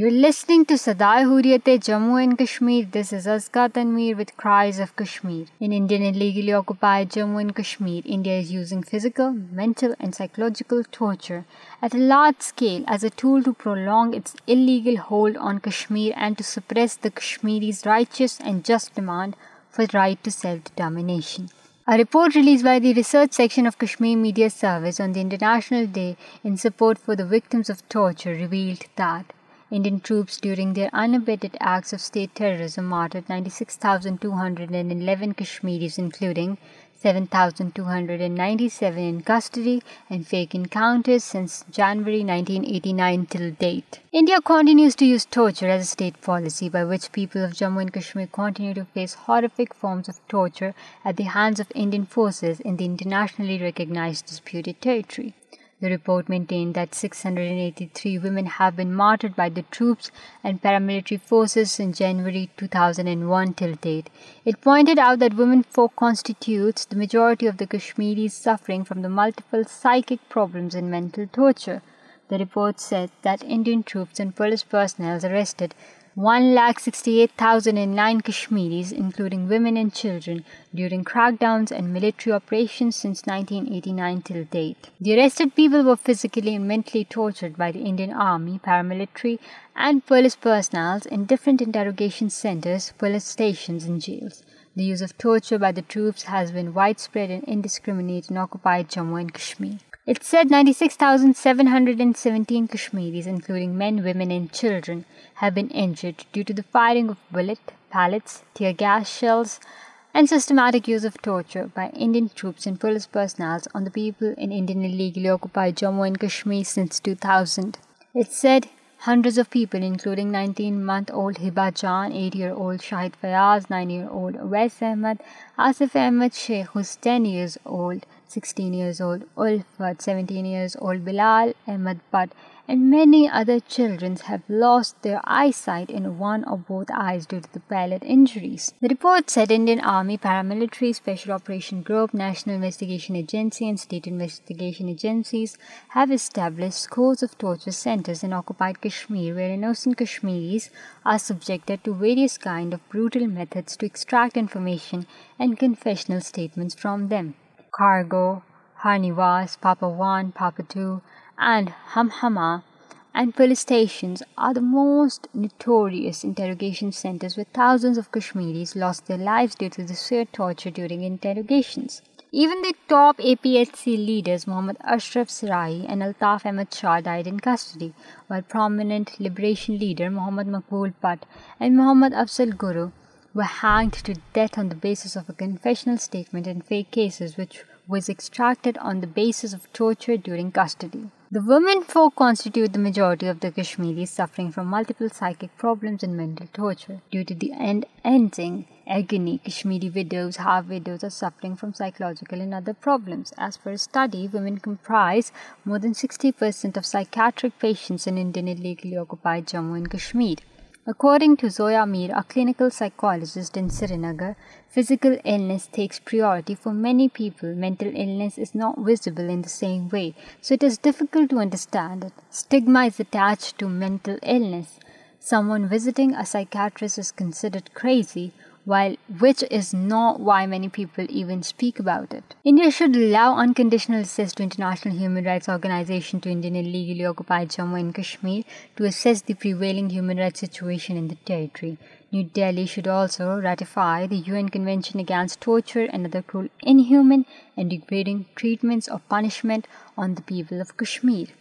You're listening to Sadai Hurriyat-e Jammu and Kashmir. This is Azka Tanveer with Cries of Kashmir. In Indian illegally occupied Jammu and Kashmir, India is using physical, mental and psychological torture at a large scale as a tool to prolong its illegal hold on Kashmir and to suppress the Kashmiris' righteous and just demand for right to self-determination. A report released by the research section of Kashmir Media Service on the International Day in support for the victims of torture revealed that Indian troops during their unabated acts of state terrorism martyred 96,211 Kashmiris, including 7,297 in custody and fake encounters since January 1989 till date. India continues to use torture as a state policy, by which people of Jammu and Kashmir continue to face horrific forms of torture at the hands of Indian forces in the internationally recognized disputed territory. The report maintained that 683 women have been martyred by the troops and paramilitary forces in January 2001 till date. It pointed out that womenfolk constitutes the majority of the Kashmiris suffering from the multiple psychic problems and mental torture. The report said that Indian troops and police personnel arrested 168,009 Kashmiris, including women and children, during crackdowns and military operations since 1989 till date. The arrested people were physically and mentally tortured by the Indian Army, paramilitary and police personnel in different interrogation centers, police stations and jails. The use of torture by the troops has been widespread and indiscriminate in occupied Jammu and Kashmir. It said 96,717 Kashmiris, including men, women and children, have been injured due to the firing of bullet, pallets, tear gas shells and systematic use of torture by Indian troops and police personnel on the people in Indian illegally occupied Jammu and Kashmir since 2000. It said hundreds of people, including 19-month-old Hiba Jan, 8-year-old Shahid Fayaz, 9-year-old Uwais Ahmed, Asif Ahmed Sheikh, who's 10 years old, 16 years old Ulfat, 17 years old Bilal Ahmed Bhatt, and many other children have lost their eyesight in one or both eyes due to the pellet injuries. The report said Indian Army Paramilitary Special Operation Group, National Investigation Agency and state investigation agencies have established scores of torture centers in occupied Kashmir where innocent Kashmiris are subjected to various kinds of brutal methods to extract information and confessional statements from them. Cargo Hari Niwas Papa one Papa two and Humhama police stations are the most notorious interrogation centres with thousands of Kashmiris lost their torture during interrogations even the top A P S C leaders Mohammad Ashraf Sehrai and Altaf Ahmad Shah died in custody اور prominent liberation leader Mohammad Maqbool Bhat and Mohammad Afzal Guru were hanged to death on the statements which was extracted on the basis of torture during custody the women for constitute majority of the Kashmiris suffering from multiple mental torture due ٹوڈنگز from psychological وومینائز more than sixty Jammu Kashmir According to Zoya Mir, a clinical psychologist in Srinagar, physical illness takes priority for many people. Mental illness is not visible in the same way, so it is difficult to understand it. Stigma is attached to mental illness. Someone visiting a psychiatrist is considered crazy why which is not why many people even speak about India should leave unconditional organisation to India نے legally occupied Jammu Kashmir against torture and degrading punishment on the people of Kashmir